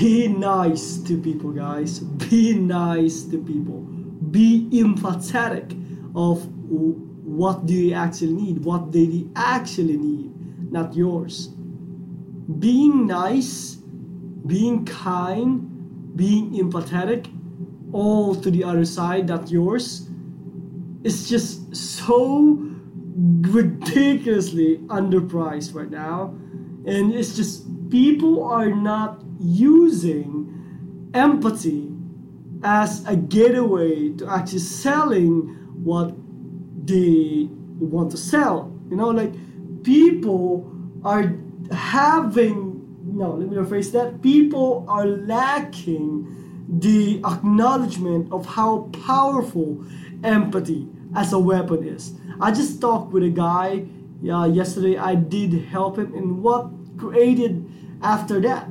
be nice to people, guys. Be nice to people. Be empathetic of what do you actually need, what they actually need, not yours. Being nice, being kind, being empathetic, all to the other side, not yours, is just so ridiculously underpriced right now. And it's just people are not using empathy as a getaway to actually selling what they want to sell. You know, like people are having, no, let me rephrase that. People are lacking the acknowledgement of how powerful empathy as a weapon is. I just talked with a guy uh, yesterday. I did help him in what created after that